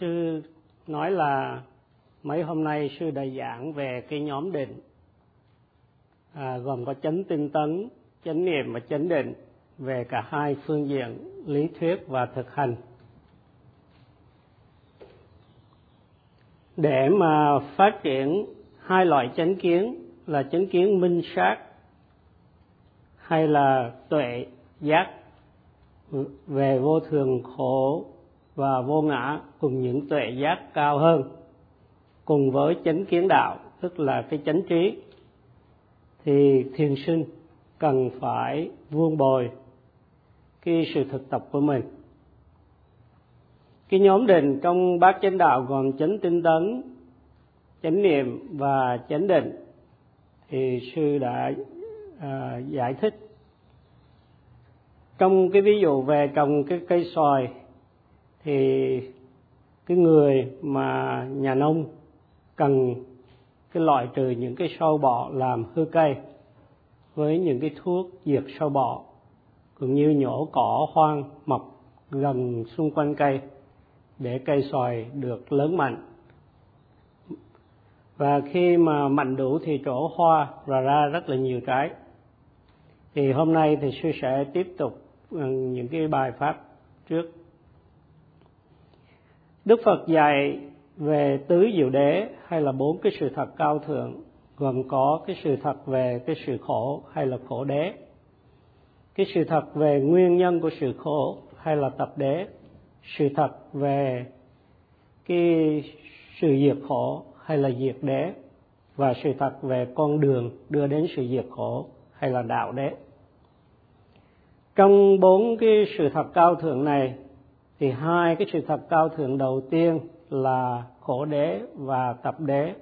sư nói là mấy hôm nay sư đã giảng về cái nhóm định. À, gồm có chánh tinh tấn chánh niệm và chánh định về cả hai phương diện lý thuyết và thực hành. Để mà phát triển hai loại chánh kiến là chánh kiến minh sát hay là tuệ giác về vô thường khổ và vô ngã cùng những tuệ giác cao hơn cùng với chánh kiến đạo tức là cái chánh trí thì thiền sinh cần phải vuông bồi cái sự thực tập của mình. Cái nhóm định trong bát chánh đạo gồm chánh tinh tấn chánh niệm và chánh định thì sư đã à, giải thích. Trong cái ví dụ về trồng cái cây xoài thì cái người mà nhà nông cần cái loại trừ những cái sâu bọ làm hư cây với những cái thuốc diệt sâu bọ, cũng như nhổ cỏ hoang mọc gần xung quanh cây để cây xoài được lớn mạnh. Và khi mà mạnh đủ thì trổ hoa và ra rất là nhiều trái. Thì hôm nay thì sư sẽ tiếp tục ừ, những cái bài pháp trước đức phật dạy về tứ diệu đế hay là bốn cái sự thật cao thượng, gồm có cái sự thật về cái sự khổ hay là khổ đế, cái sự thật về nguyên nhân của sự khổ hay là tập đế, sự thật về cái sự diệt khổ hay là diệt đế, và sự thật về con đường đưa đến sự diệt khổ hay là đạo đế. Trong bốn cái sự thật cao thượng này thì hai cái sự thật cao thượng đầu tiên là khổ đế và tập đế.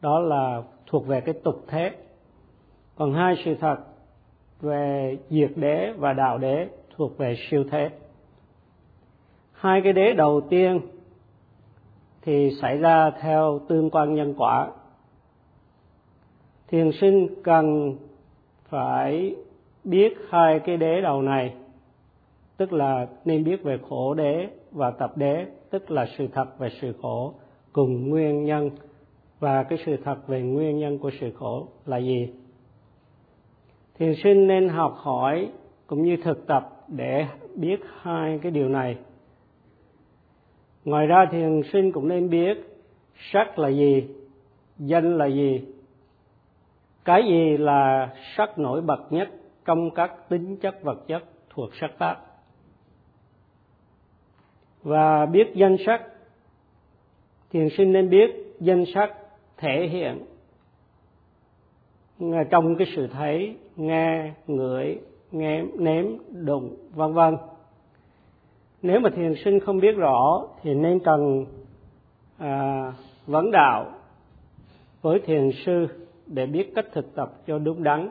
Đó là thuộc về cái tục thế. Còn hai sự thật về diệt đế và đạo đế thuộc về siêu thế. Hai cái đế đầu tiên thì xảy ra theo tương quan nhân quả. Thiền sinh cần phải biết hai cái đế đầu này tức là nên biết về khổ đế và tập đế, tức là sự thật về sự khổ cùng nguyên nhân. Và cái sự thật về nguyên nhân của sự khổ là gì? Thiền sinh nên học hỏi cũng như thực tập để biết hai cái điều này. Ngoài ra thiền sinh cũng nên biết sắc là gì, danh là gì. Cái gì là sắc nổi bật nhất trong các tính chất vật chất thuộc sắc pháp? Và biết danh sắc. Thiền sinh nên biết danh sắc thể hiện trong cái sự thấy nghe ngửi nghe nếm đụng vân vân. Nếu mà thiền sinh không biết rõ thì nên cần à, vấn đạo với thiền sư để biết cách thực tập cho đúng đắn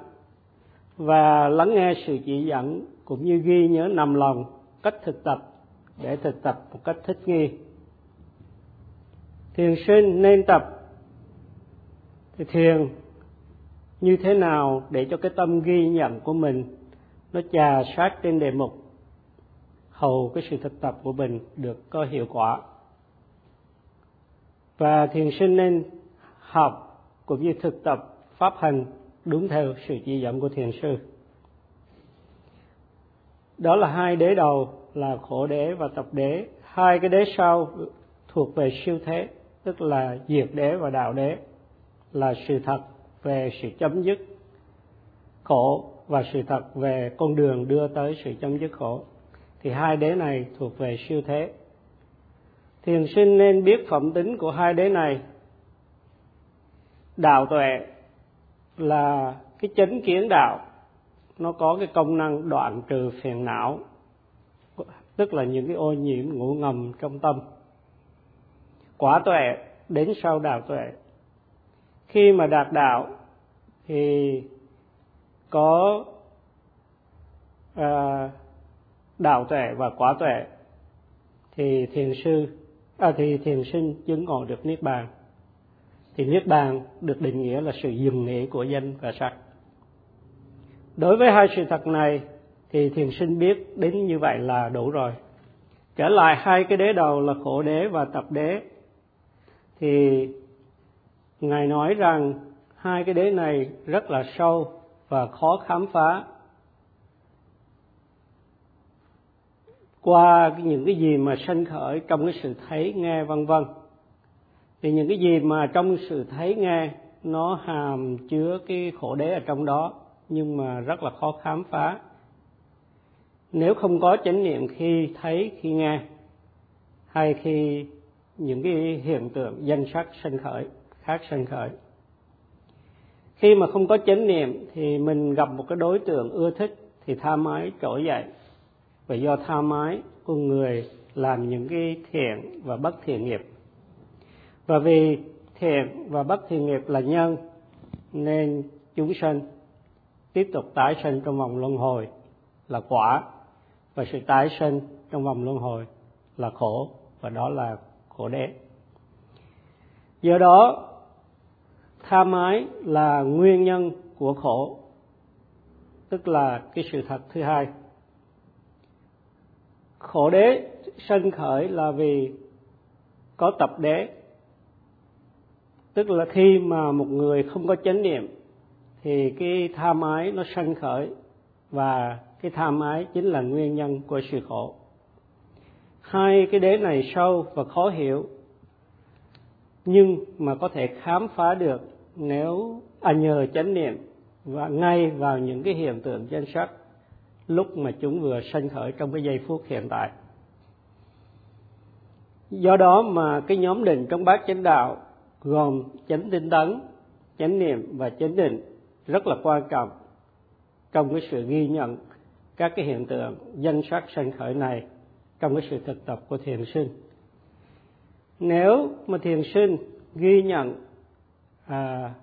và lắng nghe sự chỉ dẫn cũng như ghi nhớ nằm lòng cách thực tập để thực tập một cách thích nghi. Thiền sinh nên tập. Thì thiền như thế nào để cho cái tâm ghi nhận của mình nó trà sát trên đề mục? Hầu cái sự thực tập của mình được có hiệu quả. Và thiền sinh nên học cũng như thực tập pháp hành đúng theo sự chỉ dẫn của thiền sư. Đó là hai đế đầu là khổ đế và tập đế. Hai cái đế sau thuộc về siêu thế, tức là diệt đế và đạo đế, là sự thật về sự chấm dứt khổ và sự thật về con đường đưa tới sự chấm dứt khổ. Thì hai đế này thuộc về siêu thế. Thiền sinh nên biết phẩm tính của hai đế này. Đạo tuệ là cái chánh kiến đạo. Nó có cái công năng đoạn trừ phiền não tức là những cái ô nhiễm ngủ ngầm trong tâm. Quả tuệ đến sau đạo tuệ. Khi mà đạt đạo thì có à, đạo tuệ và quả tuệ thì thiền sư à, thì thiền sinh chứng ngộ được niết bàn. Thì niết bàn được định nghĩa là sự dừng nghỉ của danh và sắc. Đối với hai sự thật này thì thiền sinh biết đến như vậy là đủ rồi. Trở lại hai cái đế đầu là khổ đế và tập đế. Thì ngài nói rằng hai cái đế này rất là sâu và khó khám phá. Qua những cái gì mà sanh khởi trong cái sự thấy, nghe, vân vân, thì những cái gì mà trong sự thấy, nghe, nó hàm chứa cái khổ đế ở trong đó, nhưng mà rất là khó khám phá nếu không có chánh niệm khi thấy, khi nghe, hay khi những cái hiện tượng danh sắc sân khởi, khác sân khởi. Khi mà không có chánh niệm thì mình gặp một cái đối tượng ưa thích thì tha mái trỗi dậy. Và do tha mái, con người làm những cái thiện và bất thiện nghiệp. Và vì thiện và bất thiện nghiệp là nhân, nên chúng sanh tiếp tục tái sinh trong vòng luân hồi là quả và sự tái sinh trong vòng luân hồi là khổ, và đó là khổ đế. Do đó, tha mái là nguyên nhân của khổ, tức là cái sự thật thứ hai. Khổ đế sanh khởi là vì có tập đế, tức là khi mà một người không có chánh niệm, thì cái tham ái nó sanh khởi và cái tham ái chính là nguyên nhân của sự khổ. Hai cái đế này sâu và khó hiểu, nhưng mà có thể khám phá được nếu à nhờ chánh niệm và ngay vào những cái hiện tượng danh sắc lúc mà chúng vừa sanh khởi trong cái giây phút hiện tại. Do đó mà cái nhóm định trong bát chánh đạo gồm chánh tinh tấn, chánh niệm và chánh định rất là quan trọng trong cái sự ghi nhận các cái hiện tượng danh sắc sanh khởi này trong cái sự thực tập của thiền sinh. Nếu mà thiền sinh ghi nhận à,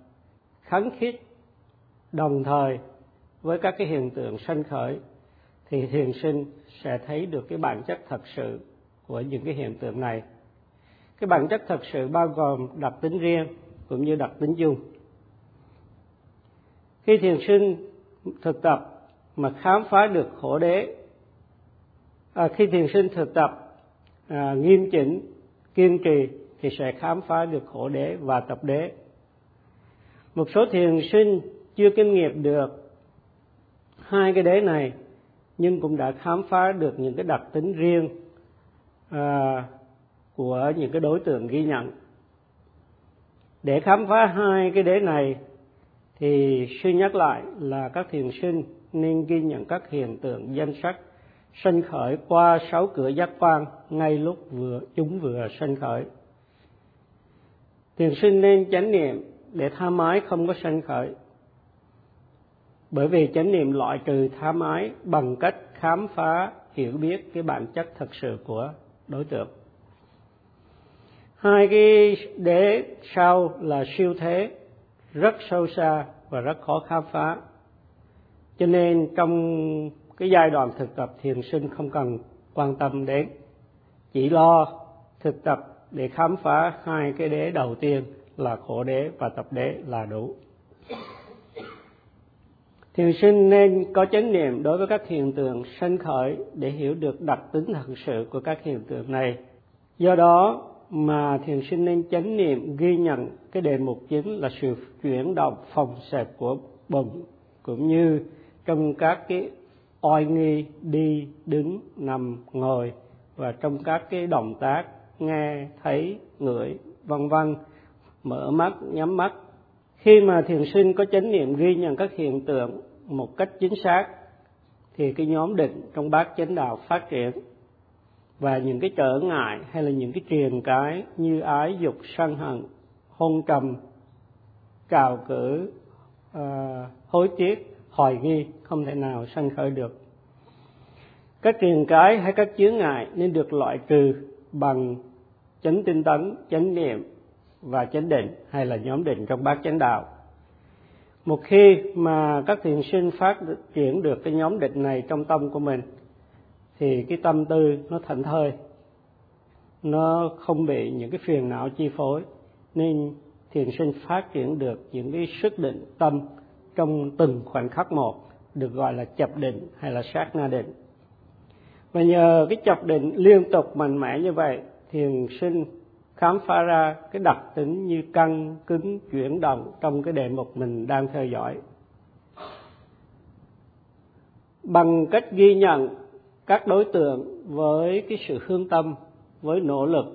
kháng khít đồng thời với các cái hiện tượng sanh khởi thì thiền sinh sẽ thấy được cái bản chất thật sự của những cái hiện tượng này. Cái bản chất thật sự bao gồm đặc tính riêng cũng như đặc tính chung. Khi thiền sinh thực tập mà khám phá được khổ đế. À, khi thiền sinh thực tập à, nghiêm chỉnh kiên trì thì sẽ khám phá được khổ đế và tập đế. Một số thiền sinh chưa kinh nghiệm được hai cái đế này nhưng cũng đã khám phá được những cái đặc tính riêng à, của những cái đối tượng ghi nhận. Để khám phá hai cái đế này thì suy nhắc lại là các thiền sinh nên ghi nhận các hiện tượng danh sắc sanh khởi qua sáu cửa giác quan ngay lúc vừa, chúng vừa sanh khởi. Thiền sinh nên chánh niệm để tha mái không có sanh khởi. Bởi vì chánh niệm loại trừ tha mái bằng cách khám phá, hiểu biết cái bản chất thật sự của đối tượng. Hai cái đế sau là siêu thế rất sâu xa và rất khó khám phá. Cho nên trong cái giai đoạn thực tập thiền sinh không cần quan tâm đến, chỉ lo thực tập để khám phá hai cái đế đầu tiên là khổ đế và tập đế là đủ. Thiền sinh nên có chánh niệm đối với các hiện tượng sanh khởi để hiểu được đặc tính thật sự của các hiện tượng này. Do đó mà thiền sinh nên chánh niệm ghi nhận cái đề mục chính là sự chuyển động phòng xẹp của bụng, cũng như trong các cái oai nghi đi, đứng, nằm, ngồi và trong các cái động tác nghe, thấy, ngửi, vân vân, mở mắt, nhắm mắt. Khi mà thiền sinh có chánh niệm ghi nhận các hiện tượng một cách chính xác, thì cái nhóm định trong bát chánh đạo phát triển và những cái trở ngại hay là những cái triền cái như ái dục sân hận hôn trầm cào cử uh, hối tiếc hoài nghi không thể nào sanh khởi được. Các triền cái hay các chướng ngại nên được loại trừ bằng chánh tinh tấn chánh niệm và chánh định hay là nhóm định trong bát chánh đạo. Một khi mà các thiền sinh phát triển được cái nhóm định này trong tâm của mình thì cái tâm tư nó thảnh thơi. Nó không bị những cái phiền não chi phối. Nên thiền sinh phát triển được những cái sức định tâm trong từng khoảnh khắc một, được gọi là chập định hay là sát na định và nhờ cái chập định liên tục mạnh mẽ như vậy, thiền sinh khám phá ra cái đặc tính như căng, cứng, chuyển động trong cái đề mục mình đang theo dõi. Bằng cách ghi nhận các đối tượng với cái sự hương tâm, với nỗ lực,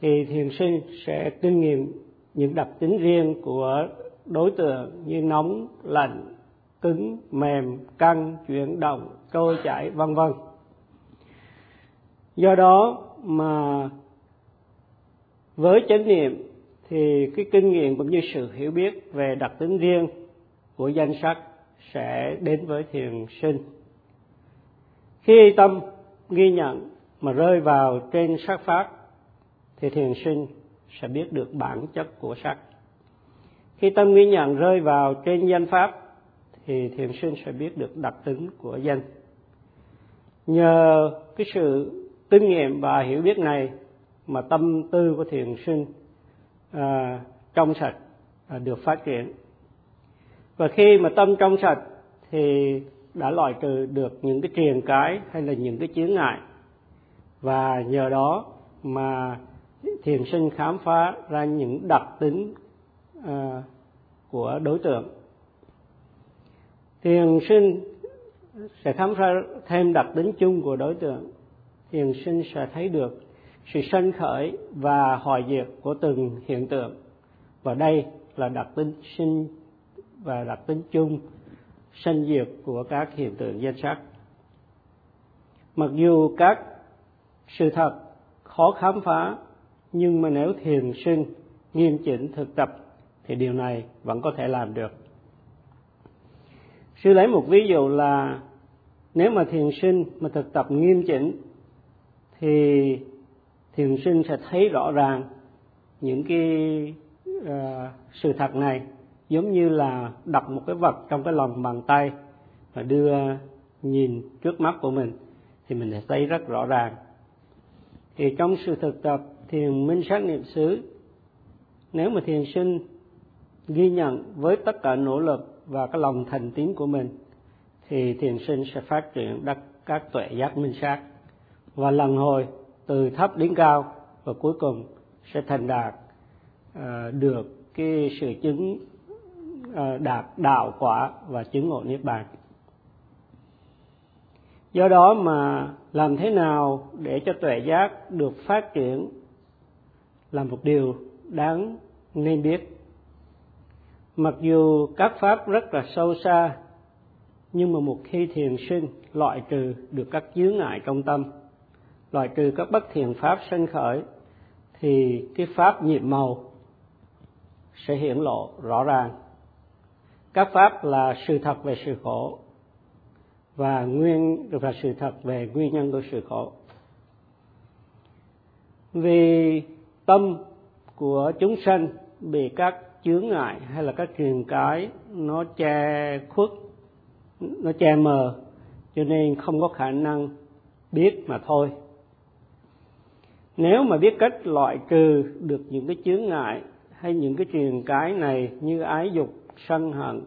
thì thiền sinh sẽ kinh nghiệm những đặc tính riêng của đối tượng như nóng, lạnh, cứng, mềm, căng, chuyển động, trôi chảy, vân vân. Do đó mà với chánh niệm thì cái kinh nghiệm cũng như sự hiểu biết về đặc tính riêng của danh sách sẽ đến với thiền sinh khi tâm ghi nhận mà rơi vào trên sắc pháp thì thiền sinh sẽ biết được bản chất của sắc khi tâm ghi nhận rơi vào trên danh pháp thì thiền sinh sẽ biết được đặc tính của danh. Nhờ cái sự kinh nghiệm và hiểu biết này mà tâm tư của thiền sinh à, trong sạch à, được phát triển. Và khi mà tâm trong sạch thì đã loại trừ được những cái triền cái hay là những cái chướng ngại. Và nhờ đó mà thiền sinh khám phá ra những đặc tính à, của đối tượng. Thiền sinh sẽ khám phá thêm đặc tính chung của đối tượng. Thiền sinh sẽ thấy được sự sanh khởi và hoại diệt của từng hiện tượng. Và đây là đặc tính sinh và đặc tính chung sanh diệt của các hiện tượng danh sắc. Mặc dù các sự thật khó khám phá nhưng mà nếu thiền sinh nghiêm chỉnh thực tập thì điều này vẫn có thể làm được. Sư lấy một ví dụ là nếu mà thiền sinh mà thực tập nghiêm chỉnh thì thiền sinh sẽ thấy rõ ràng những cái uh, sự thật này giống như là đặt một cái vật trong cái lòng bàn tay và đưa nhìn trước mắt của mình, thì mình sẽ thấy rất rõ ràng. Thì trong sự thực tập, thiền minh sát niệm xứ, nếu mà thiền sinh ghi nhận với tất cả nỗ lực và cái lòng thành tín của mình, thì thiền sinh sẽ phát triển đắc các tuệ giác minh sát. Và lần hồi từ thấp đến cao, và cuối cùng sẽ thành đạt à, được cái sự chứng Ờ, đạt đạo quả và chứng ngộ niết bàn. Do đó mà làm thế nào để cho tuệ giác được phát triển là một điều đáng nên biết. Mặc dù các pháp rất là sâu xa, nhưng mà một khi thiền sinh, loại trừ được các chướng ngại trong tâm, loại trừ các bất thiện pháp sanh khởi, thì cái pháp nhiệm màu sẽ hiển lộ rõ ràng các pháp là sự thật về sự khổ và nguyên và sự thật về nguyên nhân của sự khổ. Vì tâm của chúng sanh bị các chướng ngại hay là các truyền cái nó che khuất, nó che mờ, cho nên không có khả năng biết mà thôi. Nếu mà biết cách loại trừ được những cái chướng ngại hay những cái truyền cái này như ái dục sân hận,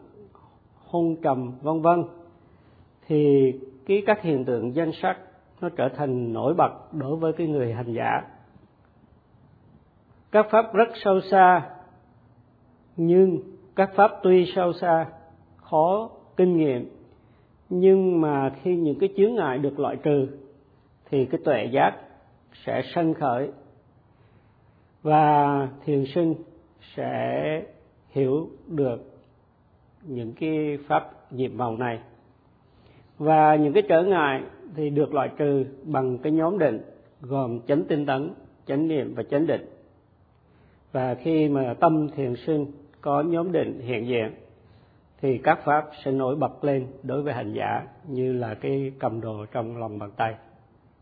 hôn trầm, vân vân, thì cái các hiện tượng danh sắc nó trở thành nổi bật đối với cái người hành giả. Các pháp rất sâu xa, nhưng các pháp tuy sâu xa, khó kinh nghiệm, nhưng mà khi những cái chướng ngại được loại trừ, thì cái tuệ giác sẽ sanh khởi và thiền sinh sẽ hiểu được những cái pháp nhiệm màu này. Và những cái trở ngại thì được loại trừ bằng cái nhóm định gồm chánh tinh tấn, chánh niệm và chánh định. Và khi mà tâm thiền sinh có nhóm định hiện diện, thì các pháp sẽ nổi bật lên đối với hành giả như là cái cầm đồ trong lòng bàn tay.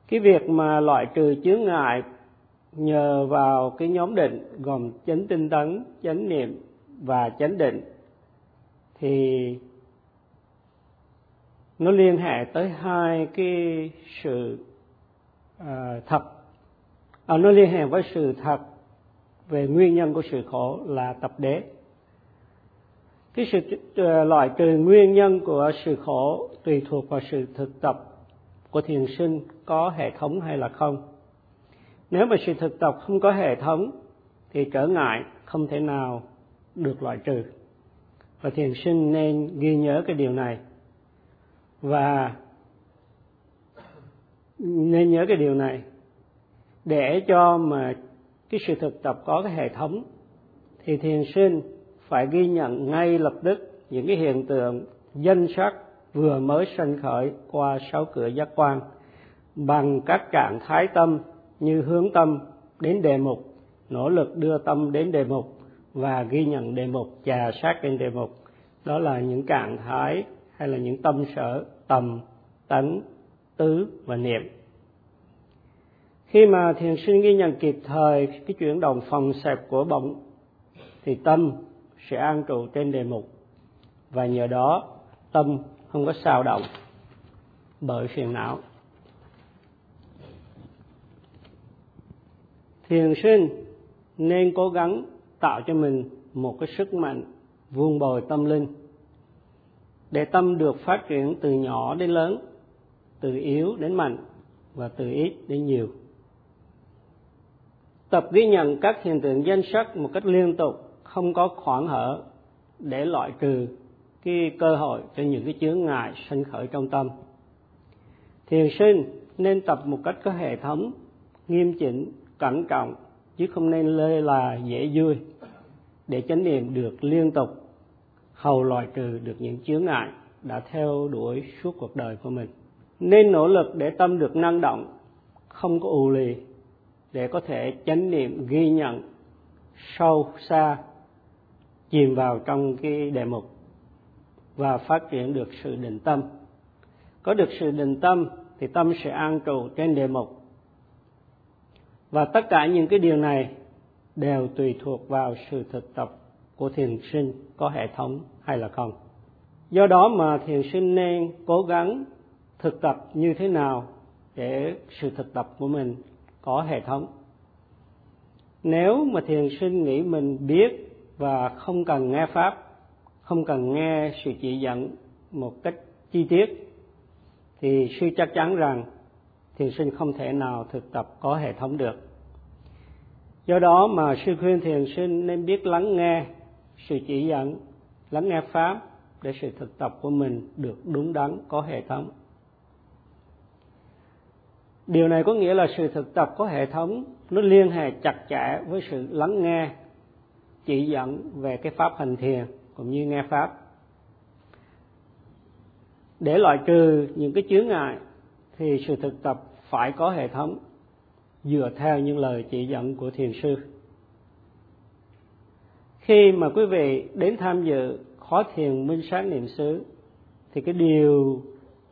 Cái việc mà loại trừ chướng ngại nhờ vào cái nhóm định gồm chánh tinh tấn, chánh niệm và chánh định thì nó liên hệ tới hai cái sự uh, thật. À, nó liên hệ với sự thật về nguyên nhân của sự khổ là tập đế. Cái sự uh, loại trừ nguyên nhân của sự khổ tùy thuộc vào sự thực tập của thiền sinh có hệ thống hay là không. Nếu mà sự thực tập không có hệ thống thì trở ngại không thể nào được loại trừ và thiền sinh nên ghi nhớ cái điều này. Và nên nhớ cái điều này để cho mà cái sự thực tập có cái hệ thống thì thiền sinh phải ghi nhận ngay lập tức những cái hiện tượng danh sắc vừa mới sanh khởi qua sáu cửa giác quan bằng các trạng thái tâm như hướng tâm đến đề mục, nỗ lực đưa tâm đến đề mục và ghi nhận đề mục trà sát trên đề mục. Đó là những trạng thái hay là những tâm sở, tầm, tánh, tứ và niệm. Khi mà thiền sinh ghi nhận kịp thời cái chuyển động phòng xẹp của bụng, thì tâm sẽ an trụ trên đề mục. Và nhờ đó, tâm không có sao động bởi phiền não. Thiền sinh nên cố gắng tạo cho mình một cái sức mạnh vuông bồi tâm linh. Để tâm được phát triển từ nhỏ đến lớn, từ yếu đến mạnh và từ ít đến nhiều. Tập ghi nhận các hiện tượng danh sắc một cách liên tục, không có khoảng hở để loại trừ cái cơ hội cho những cái chướng ngại sinh khởi trong tâm. Thiền sinh nên tập một cách có hệ thống, nghiêm chỉnh, cẩn trọng, chứ không nên lê là dễ vui để chánh niệm được liên tục, hầu loại trừ được những chướng ngại đã theo đuổi suốt cuộc đời của mình. Nên nỗ lực để tâm được năng động, không có ù lì, để có thể chánh niệm ghi nhận sâu xa, chìm vào trong cái đề mục và phát triển được sự định tâm. Có được sự định tâm thì tâm sẽ an trụ trên đề mục. Và tất cả những cái điều này đều tùy thuộc vào sự thực tập của thiền sinh có hệ thống hay là không. Do đó mà thiền sinh nên cố gắng thực tập như thế nào để sự thực tập của mình có hệ thống. Nếu mà thiền sinh nghĩ mình biết và không cần nghe pháp, không cần nghe sự chỉ dẫn một cách chi tiết, thì sư chắc chắn rằng thiền sinh không thể nào thực tập có hệ thống được do đó mà sư khuyên thiền sinh nên biết lắng nghe sự chỉ dẫn, lắng nghe pháp để sự thực tập của mình được đúng đắn, có hệ thống. Điều này có nghĩa là sự thực tập có hệ thống, nó liên hệ chặt chẽ với sự lắng nghe, chỉ dẫn về cái pháp hành thiền, cũng như nghe pháp. Để loại trừ những cái chướng ngại, thì sự thực tập phải có hệ thống dựa theo những lời chỉ dẫn của thiền sư. Khi mà quý vị đến tham dự khóa thiền minh sáng niệm xứ, thì cái điều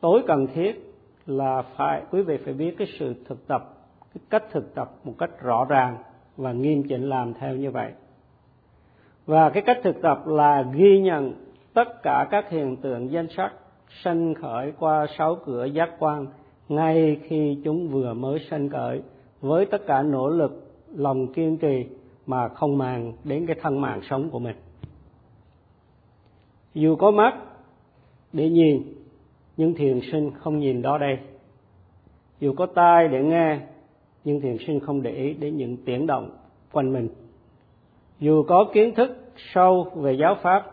tối cần thiết là phải, quý vị phải biết cái sự thực tập, cái cách thực tập một cách rõ ràng và nghiêm chỉnh làm theo như vậy. Và cái cách thực tập là ghi nhận tất cả các hiện tượng danh sắc sanh khởi qua sáu cửa giác quan ngay khi chúng vừa mới sanh khởi với tất cả nỗ lực, lòng kiên trì mà không màng đến cái thân mạng sống của mình. Dù có mắt để nhìn, nhưng thiền sinh không nhìn đó đây. Dù có tai để nghe, nhưng thiền sinh không để ý đến những tiếng động quanh mình. Dù có kiến thức sâu về giáo pháp,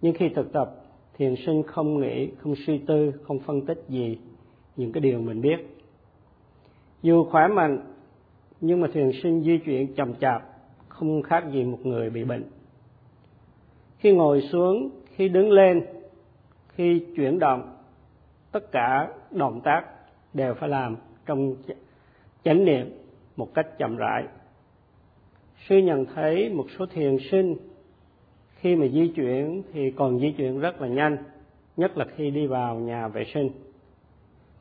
nhưng khi thực tập, thiền sinh không nghĩ, không suy tư, không phân tích gì những cái điều mình biết. Dù khỏe mạnh nhưng mà thiền sinh di chuyển chậm chạp, không khác gì một người bị bệnh. Khi ngồi xuống, khi đứng lên, khi chuyển động, tất cả động tác đều phải làm trong chánh niệm một cách chậm rãi. Sư nhận thấy một số thiền sinh khi mà di chuyển thì còn di chuyển rất là nhanh, nhất là khi đi vào nhà vệ sinh.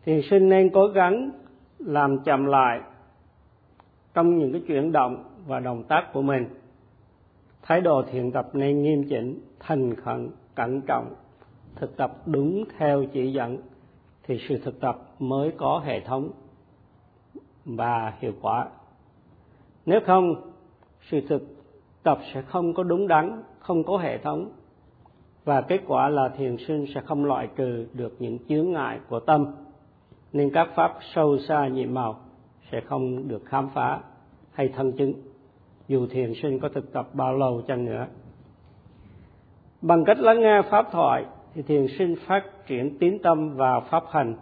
Thiền sinh nên cố gắng làm chậm lại trong những cái chuyển động và động tác của mình. Thái độ thiền tập nên nghiêm chỉnh, thành khẩn, cẩn trọng, thực tập đúng theo chỉ dẫn thì sự thực tập mới có hệ thống và hiệu quả. Nếu không, sự thực tập sẽ không có đúng đắn, không có hệ thống và kết quả là thiền sinh sẽ không loại trừ được những chướng ngại của tâm. Nên các pháp sâu xa nhiệm màu sẽ không được khám phá hay thân chứng. Dù thiền sinh có thực tập bao lâu chăng nữa. Bằng cách lắng nghe pháp thoại, thì thiền sinh phát triển tín tâm vào pháp hành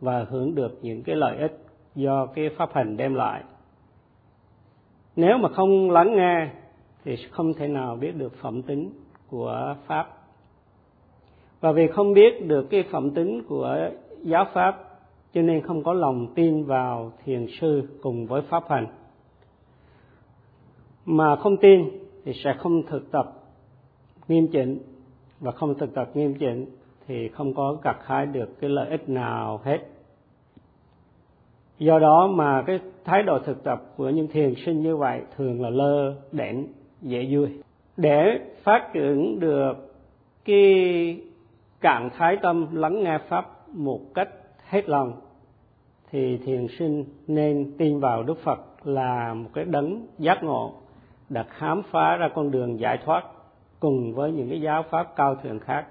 và hưởng được những cái lợi ích do cái pháp hành đem lại. Nếu mà không lắng nghe, thì không thể nào biết được phẩm tính của pháp. Và vì không biết được cái phẩm tính của giáo pháp cho nên không có lòng tin vào thiền sư cùng với pháp hành. Mà không tin thì sẽ không thực tập nghiêm chỉnh. Và không thực tập nghiêm chỉnh thì không có gặt hái được cái lợi ích nào hết. Do đó mà cái thái độ thực tập của những thiền sinh như vậy thường là lơ đễnh, dễ vui. Để phát triển được cái trạng thái tâm lắng nghe pháp một cách hết lòng thì thiền sinh nên tin vào đức phật là một cái đấng giác ngộ đã khám phá ra con đường giải thoát cùng với những cái giáo pháp cao thượng khác.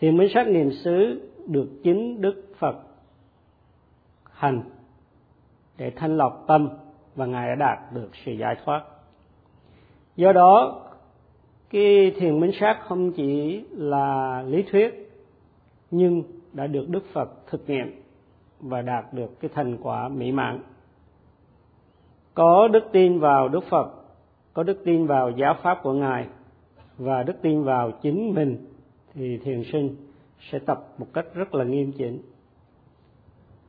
Thì mới sát niệm xứ được chính đức phật hành để thanh lọc tâm và ngài đã đạt được sự giải thoát. Do đó, cái thiền minh sát không chỉ là lý thuyết, nhưng đã được đức phật thực nghiệm và đạt được cái thành quả mỹ mãn. Có đức tin vào đức phật, có đức tin vào giáo pháp của ngài và đức tin vào chính mình thì thiền sinh sẽ tập một cách rất là nghiêm chỉnh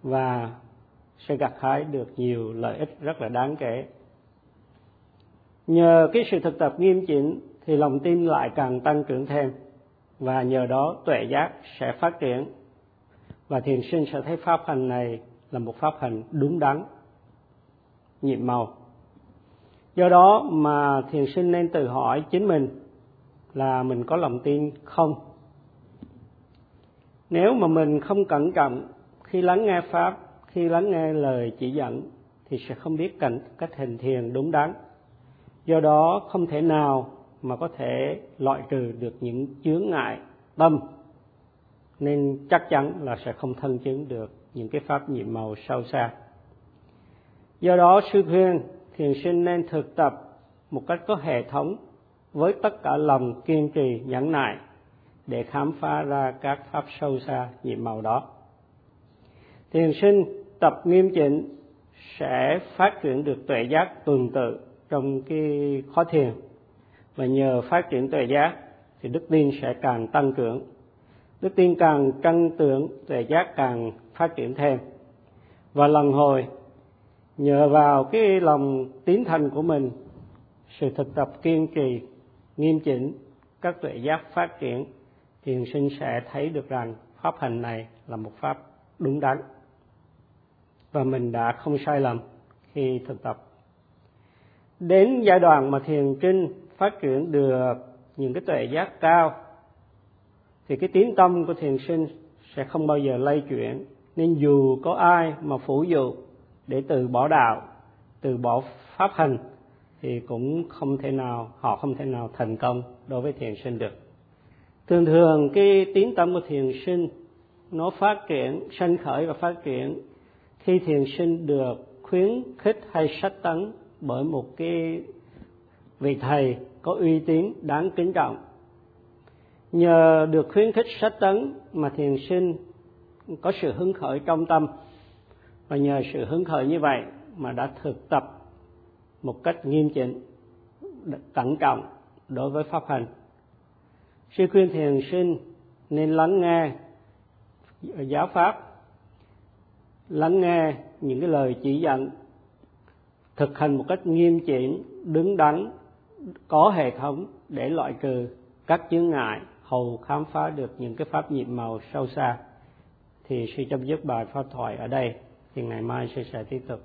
và sẽ gặt hái được nhiều lợi ích rất là đáng kể. Nhờ cái sự thực tập nghiêm chỉnh thì lòng tin lại càng tăng trưởng thêm và nhờ đó tuệ giác sẽ phát triển và thiền sinh sẽ thấy pháp hành này là một pháp hành đúng đắn, nhiệm màu. Do đó mà thiền sinh nên tự hỏi chính mình là mình có lòng tin không? Nếu mà mình không cẩn trọng khi lắng nghe pháp, khi lắng nghe lời chỉ dẫn, thì sẽ không biết cảnh, cách hình thiền đúng đắn. Do đó không thể nào mà có thể loại trừ được những chướng ngại tâm nên chắc chắn là sẽ không thân chứng được những cái pháp nhiệm màu sâu xa. Do đó, sư khuyên thiền sinh nên thực tập một cách có hệ thống với tất cả lòng kiên trì, nhẫn nại để khám phá ra các pháp sâu xa nhiệm màu đó. Thiền sinh tập nghiêm chỉnh sẽ phát triển được tuệ giác tuần tự trong cái khó thiền và nhờ phát triển tuệ giác thì đức tin sẽ càng tăng trưởng đức tin càng căng tưởng tuệ giác càng phát triển thêm. Và lần hồi, nhờ vào cái lòng tín thành của mình, sự thực tập kiên trì, nghiêm chỉnh, các tuệ giác phát triển, thiền sinh sẽ thấy được rằng pháp hành này là một pháp đúng đắn. Và mình đã không sai lầm khi thực tập. Đến giai đoạn mà thiền trinh phát triển được những cái tuệ giác cao thì cái tiếng tâm của thiền sinh sẽ không bao giờ lay chuyển. Nên dù có ai mà phủ dụ để từ bỏ đạo, từ bỏ pháp hành, thì cũng không thể nào, họ không thể nào thành công đối với thiền sinh được. Thường thường cái tiếng tâm của thiền sinh nó phát triển, sanh khởi và phát triển khi thiền sinh được khuyến khích hay sách tấn bởi một cái vị thầy có uy tín đáng kính trọng nhờ được khuyến khích sách tấn mà thiền sinh có sự hứng khởi trong tâm. Và nhờ sự hứng khởi như vậy mà đã thực tập một cách nghiêm chỉnh cẩn trọng đối với pháp hành. Sư khuyên thiền sinh nên lắng nghe giáo pháp, lắng nghe những cái lời chỉ dẫn, thực hành một cách nghiêm chỉnh, đứng đắn, có hệ thống để loại trừ các chướng ngại hầu khám phá được những cái pháp nhiệm màu sâu xa, thì sư chấm dứt bài pháp thoại ở đây thì ngày mai sư sẽ tiếp tục.